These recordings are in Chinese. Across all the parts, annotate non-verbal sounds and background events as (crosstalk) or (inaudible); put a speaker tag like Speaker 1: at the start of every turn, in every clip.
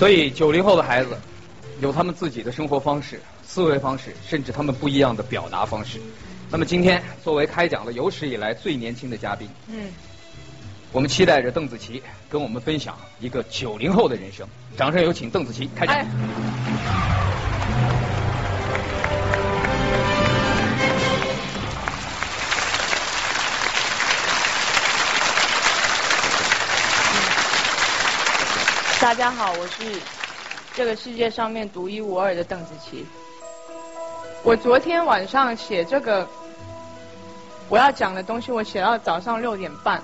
Speaker 1: 所以九零后的孩子有他们自己的生活方式、思维方式，甚至他们不一样的表达方式。那么今天作为开讲的有史以来最年轻的嘉宾，
Speaker 2: 嗯，
Speaker 1: 我们期待着邓紫棋跟我们分享一个九零后的人生。掌声有请邓紫棋开讲。
Speaker 2: 哎大家好，我是这个世界上面独一无二的邓紫棋。我昨天晚上写这个我要讲的东西，我写到早上六点半。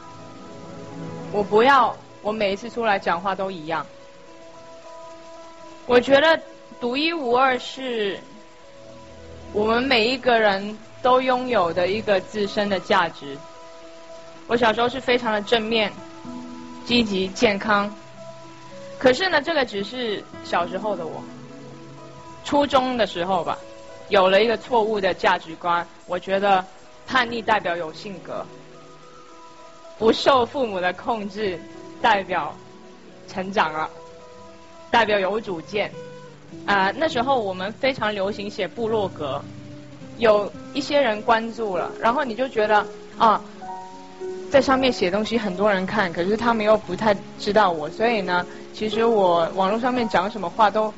Speaker 2: 我不要，我每一次出来讲话都一样。我觉得独一无二是我们每一个人都拥有的一个自身的价值。我小时候是非常的正面、积极、健康。可是呢，这个只是小时候的我，初中的时候吧，有了一个错误的价值观。我觉得叛逆代表有性格，不受父母的控制代表成长了，代表有主见。啊，那时候我们非常流行写部落格，有一些人关注了，然后你就觉得啊。在上面写东西，很多人看，可是他们又不太知道我，所以呢，其实我网络上面讲什么话都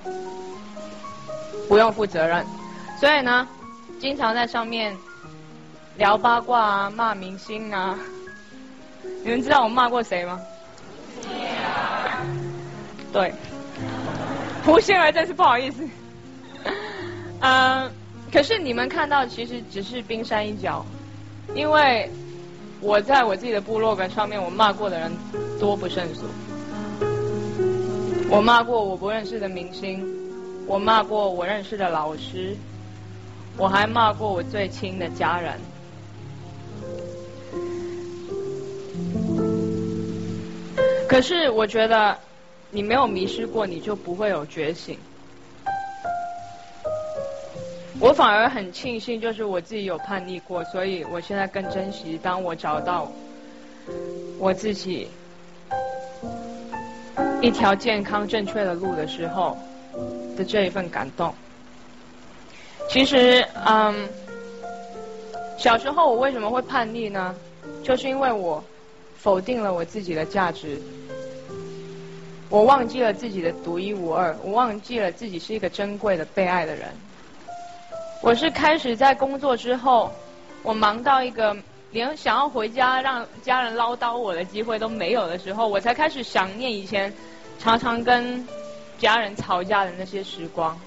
Speaker 2: 不用负责任，所以呢，经常在上面聊八卦啊，骂明星啊。你们知道我骂过谁吗？对，胡杏儿真是不好意思。嗯，可是你们看到其实只是冰山一角，因为。我在我自己的部落格上面，我骂过的人多不胜数。我骂过我不认识的明星，我骂过我认识的老师，我还骂过我最亲的家人。可是我觉得，你没有迷失过，你就不会有觉醒。我反而很庆幸，就是我自己有叛逆过，所以我现在更珍惜当我找到我自己一条健康正确的路的时候的这一份感动。其实，嗯，小时候我为什么会叛逆呢？就是因为我否定了我自己的价值，我忘记了自己的独一无二，我忘记了自己是一个珍贵的被爱的人。我是开始在工作之后，我忙到一个连想要回家让家人唠叨我的机会都没有的时候，我才开始想念以前常常跟家人吵架的那些时光。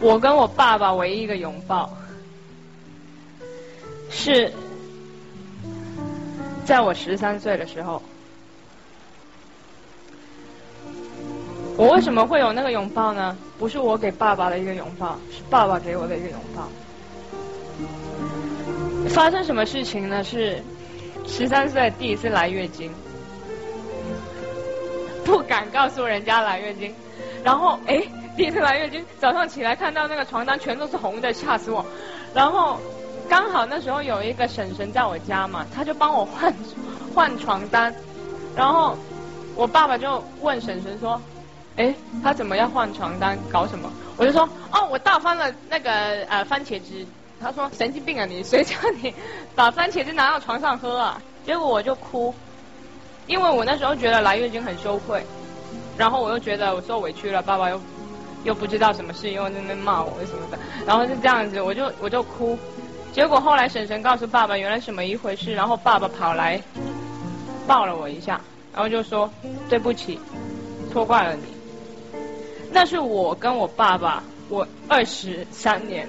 Speaker 2: 我跟我爸爸唯一一个拥抱，是在我十三岁的时候。我为什么会有那个拥抱呢？不是我给爸爸的一个拥抱，是爸爸给我的一个拥抱。发生什么事情呢？是十三岁第一次来月经，不敢告诉人家来月经，然后哎，第一次来月经，早上起来看到那个床单全都是红的，吓死我。然后刚好那时候有一个婶婶在我家嘛，他就帮我换换床单，然后我爸爸就问婶婶说。哎，他怎么要换床单？搞什么？我就说，哦，我倒翻了那个呃番茄汁。他说神经病啊你，谁叫你把番茄汁拿到床上喝啊？结果我就哭，因为我那时候觉得来月经很羞愧，然后我又觉得我受委屈了，爸爸又又不知道什么事，又在那骂我什么的，然后是这样子，我就我就哭。结果后来婶婶告诉爸爸原来什么一回事，然后爸爸跑来抱了我一下，然后就说对不起，错怪了你。那是我跟我爸爸，我二十三年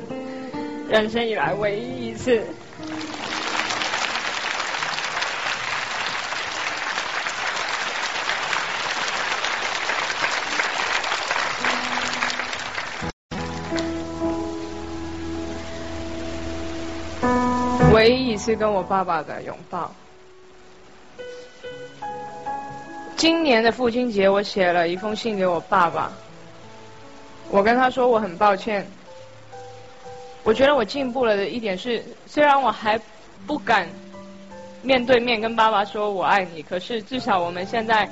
Speaker 2: 人生以来唯一一次，唯一一次跟我爸爸的拥抱。今年的父亲节，我写了一封信给我爸爸。我跟他说我很抱歉，我觉得我进步了的一点是，虽然我还不敢面对面跟爸爸说我爱你，可是至少我们现在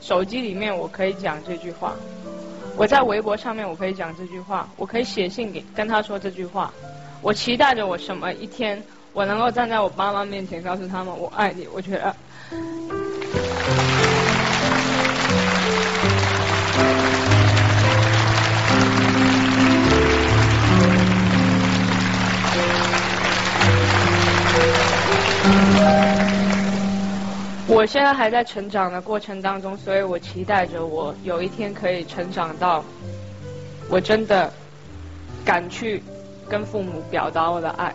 Speaker 2: 手机里面我可以讲这句话，我在微博上面我可以讲这句话，我可以写信给跟他说这句话。我期待着我什么一天我能够站在我爸妈面前告诉他们我爱你。我觉得。我现在还在成长的过程当中，所以我期待着我有一天可以成长到，我真的敢去跟父母表达我的爱。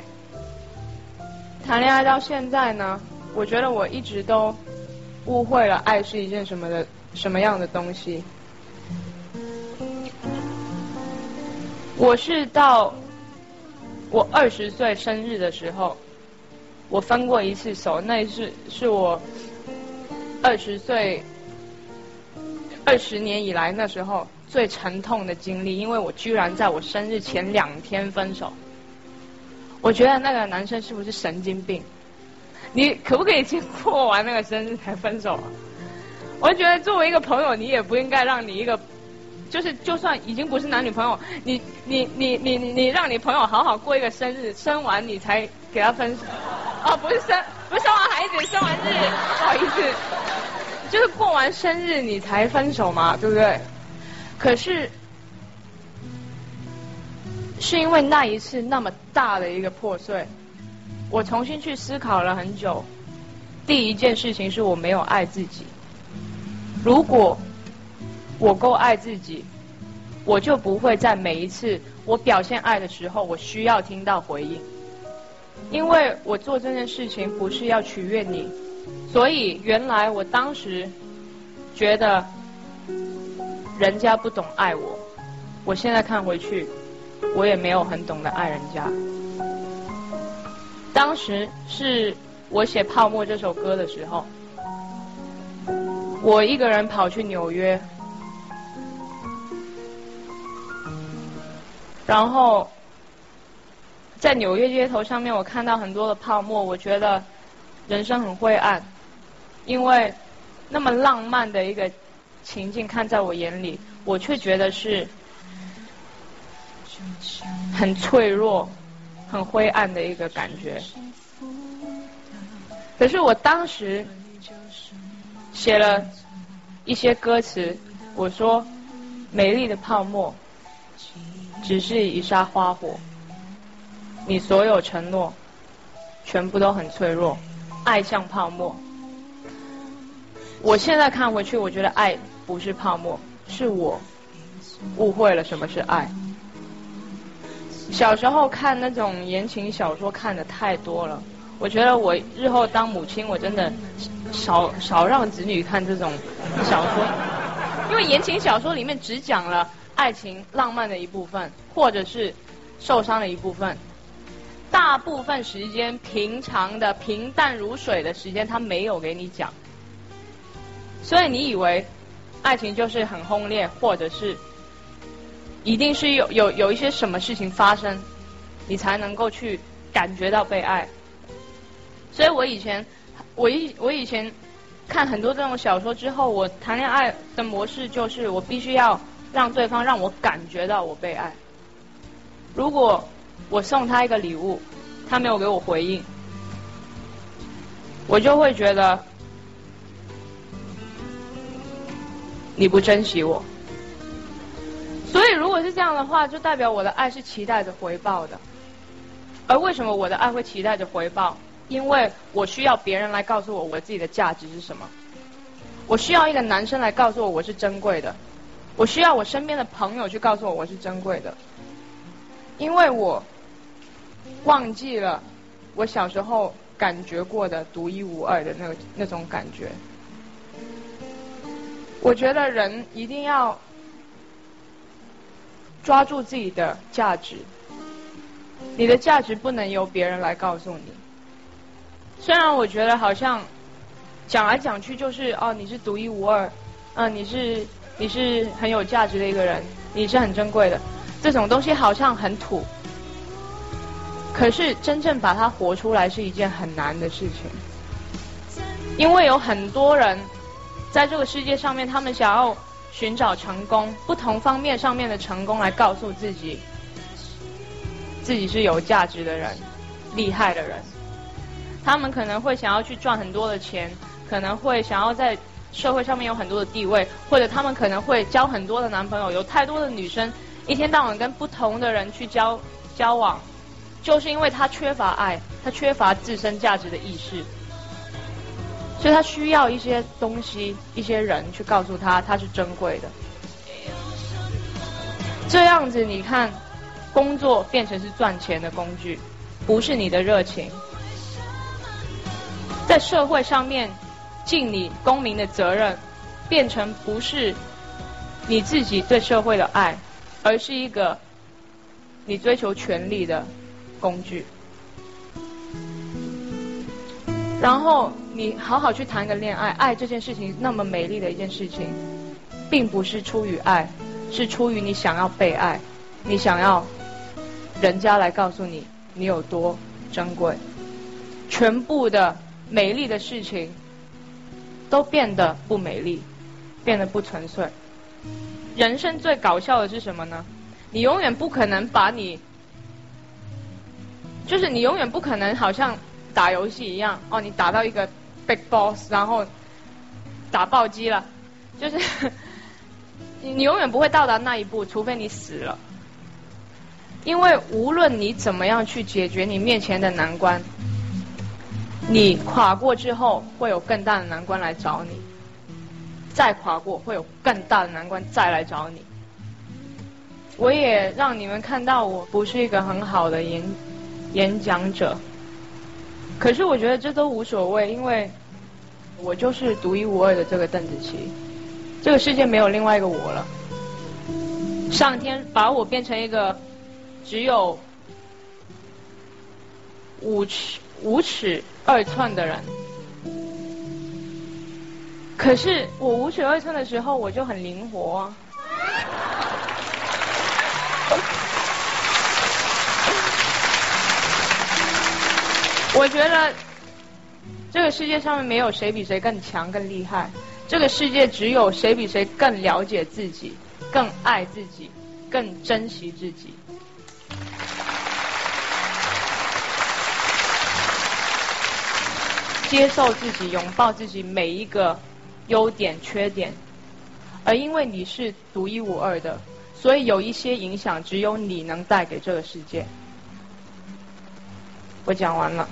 Speaker 2: 谈恋爱到现在呢，我觉得我一直都误会了爱是一件什么的什么样的东西。我是到我二十岁生日的时候，我分过一次手，那一次是我。二十岁，二十年以来那时候最沉痛的经历，因为我居然在我生日前两天分手。我觉得那个男生是不是神经病？你可不可以先过完那个生日才分手啊？我觉得作为一个朋友，你也不应该让你一个，就是就算已经不是男女朋友，你你你你你让你朋友好好过一个生日，生完你才给他分手。哦，不是生。不是生完孩子，生完日，不好意思，就是过完生日你才分手嘛，对不对？可是，是因为那一次那么大的一个破碎，我重新去思考了很久。第一件事情是我没有爱自己。如果我够爱自己，我就不会在每一次我表现爱的时候，我需要听到回应。因为我做这件事情不是要取悦你，所以原来我当时觉得人家不懂爱我，我现在看回去，我也没有很懂得爱人家。当时是我写《泡沫》这首歌的时候，我一个人跑去纽约，然后。在纽约街头上面，我看到很多的泡沫，我觉得人生很灰暗，因为那么浪漫的一个情境看在我眼里，我却觉得是很脆弱、很灰暗的一个感觉。可是我当时写了一些歌词，我说：“美丽的泡沫，只是一刹花火。”你所有承诺，全部都很脆弱，爱像泡沫。我现在看回去，我觉得爱不是泡沫，是我误会了什么是爱。小时候看那种言情小说看的太多了，我觉得我日后当母亲，我真的少少让子女看这种小说，因为言情小说里面只讲了爱情浪漫的一部分，或者是受伤的一部分。大部分时间，平常的平淡如水的时间，他没有给你讲，所以你以为爱情就是很轰烈，或者是一定是有有有一些什么事情发生，你才能够去感觉到被爱。所以我以前，我以我以前看很多这种小说之后，我谈恋爱的模式就是我必须要让对方让我感觉到我被爱。如果我送他一个礼物，他没有给我回应，我就会觉得你不珍惜我。所以如果是这样的话，就代表我的爱是期待着回报的。而为什么我的爱会期待着回报？因为我需要别人来告诉我我自己的价值是什么。我需要一个男生来告诉我我是珍贵的。我需要我身边的朋友去告诉我我是珍贵的。因为我。忘记了我小时候感觉过的独一无二的那个那种感觉。我觉得人一定要抓住自己的价值，你的价值不能由别人来告诉你。虽然我觉得好像讲来讲去就是哦，你是独一无二，嗯，你是你是很有价值的一个人，你是很珍贵的，这种东西好像很土。可是真正把它活出来是一件很难的事情，因为有很多人在这个世界上面，他们想要寻找成功，不同方面上面的成功来告诉自己，自己是有价值的人，厉害的人。他们可能会想要去赚很多的钱，可能会想要在社会上面有很多的地位，或者他们可能会交很多的男朋友，有太多的女生，一天到晚跟不同的人去交交往，就是因为他缺乏爱，他缺乏自身价值的意识。所以他需要一些东西、一些人去告诉他他是珍贵的。这样子，你看，工作变成是赚钱的工具，不是你的热情。在社会上面尽你公民的责任，变成不是你自己对社会的爱，而是一个你追求权力的工具。然后你好好去谈一个恋爱，爱这件事情那么美丽的一件事情，并不是出于爱，是出于你想要被爱，你想要人家来告诉你你有多珍贵。全部的美丽的事情都变得不美丽，变得不纯粹。人生最搞笑的是什么呢？你永远不可能把你，就是你永远不可能好像。打游戏一样哦，你打到一个 big boss，然后打暴击了，就是你 (laughs) 你永远不会到达那一步，除非你死了。因为无论你怎么样去解决你面前的难关，你垮过之后会有更大的难关来找你，再垮过会有更大的难关再来找你。我也让你们看到我不是一个很好的演演讲者。可是我觉得这都无所谓，因为我就是独一无二的这个邓紫棋，这个世界没有另外一个我了。上天把我变成一个只有五尺五尺二寸的人，可是我五尺二寸的时候我就很灵活。啊我觉得这个世界上面没有谁比谁更强、更厉害。这个世界只有谁比谁更了解自己、更爱自己、更珍惜自己。接受自己，拥抱自己每一个优点、缺点。而因为你是独一无二的，所以有一些影响只有你能带给这个世界。我讲完了。